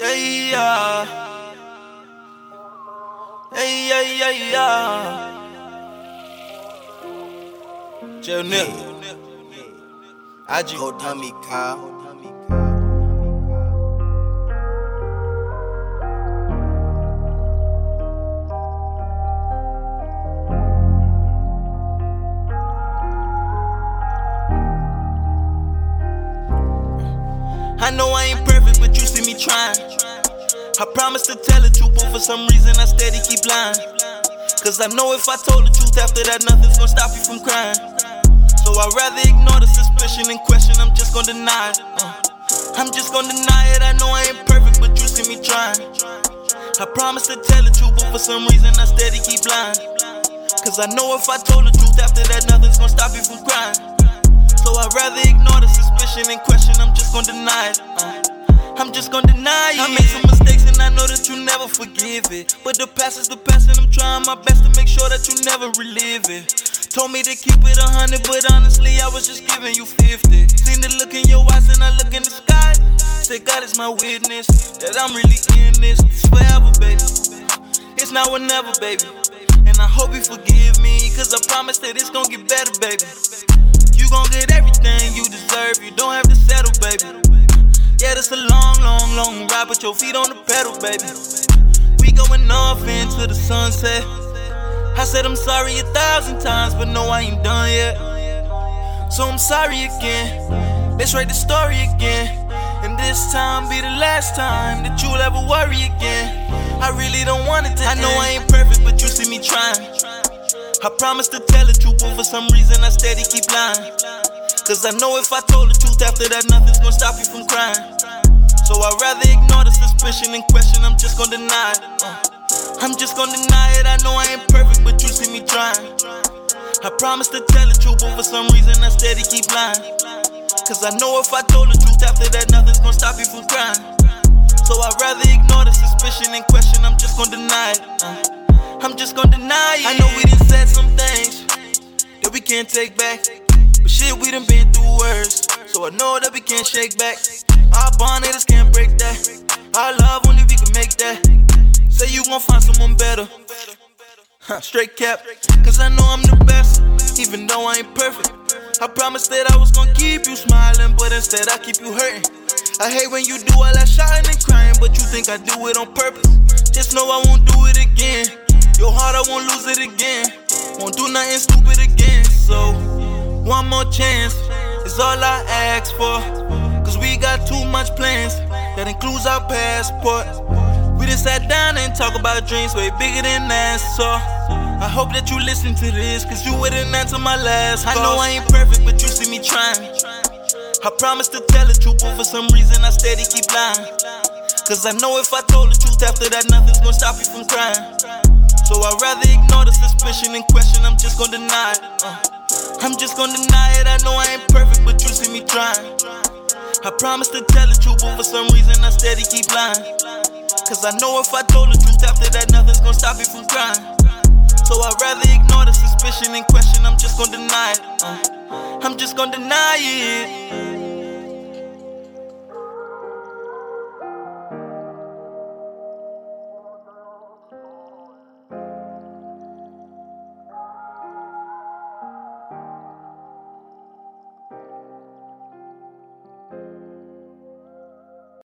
Yeah, yeah. Yeah, yeah, yeah, yeah. Chill, nigga. I just Go dummy, Kyle. I know I ain't perfect, but you see me trying. I promise to tell the truth, but for some reason I steady keep lying. Cause I know if I told the truth after that, nothing's gonna stop you from crying. So I'd rather ignore the suspicion and question, I'm just gonna deny it. Uh, I'm just gonna deny it, I know I ain't perfect, but you see me trying. I promise to tell the truth, but for some reason I steady keep lying. Cause I know if I told the truth after that, nothing's gonna stop you from crying. So I'd rather ignore the suspicion and question, I'm just gonna deny it. Uh, I'm just gonna deny it. I made some mistakes and I know that you never forgive it. But the past is the past and I'm trying my best to make sure that you never relive it. Told me to keep it a hundred, but honestly I was just giving you 50. Seen the look in your eyes and I look in the sky. Say God is my witness that I'm really in this. It's forever, baby. It's now or never, baby. And I hope you forgive me, cause I promise that it's gonna get better, baby. You gon' get everything you deserve, you don't have to settle, baby. Yeah, it's a long, long, long ride, put your feet on the pedal, baby. We going off into the sunset. I said I'm sorry a thousand times, but no, I ain't done yet. So I'm sorry again. Let's write the story again. And this time be the last time that you'll ever worry again. I really don't want it to I know I ain't perfect, but you see me trying. I promise to tell the truth, but for some reason I steady keep lying. Cause I know if I told the truth after that, nothing's gonna stop you from crying. So I'd rather ignore the suspicion and question, I'm just gonna deny it. Uh, I'm just gonna deny it, I know I ain't perfect, but you see me trying. I promise to tell the truth, but for some reason I steady keep lying. Cause I know if I told the truth after that, nothing's gonna can't take back. But shit, we done been through worse. So I know that we can't shake back. Our bond haters can't break that. Our love only we can make that. Say you gon' find someone better. Straight cap, cause I know I'm the best, even though I ain't perfect. I promised that I was gonna keep you smiling, but instead I keep you hurting. I hate when you do all that shouting and crying, but you think I do it on purpose. Just know I won't do it again. Your heart, I won't lose it again. Won't do nothing stupid again. So, one more chance is all I ask for. Cause we got too much plans that includes our passport. We just sat down and talk about dreams way bigger than that. So, I hope that you listen to this, cause you wouldn't answer my last call. I know I ain't perfect, but you see me trying. I promise to tell the truth, but for some reason I steady keep lying. Cause I know if I told the truth after that, nothing's gonna stop you from crying. So I'd rather ignore the suspicion and question, I'm just gonna deny it. Uh, I'm just gonna deny it, I know I ain't perfect, but you see me trying. I promise to tell the truth, but for some reason I steady keep lying. Cause I know if I told the truth after that, nothing's gonna stop you from crying. So I'd rather ignore the suspicion and question, I'm just gonna deny it. Uh, I'm just gonna deny it.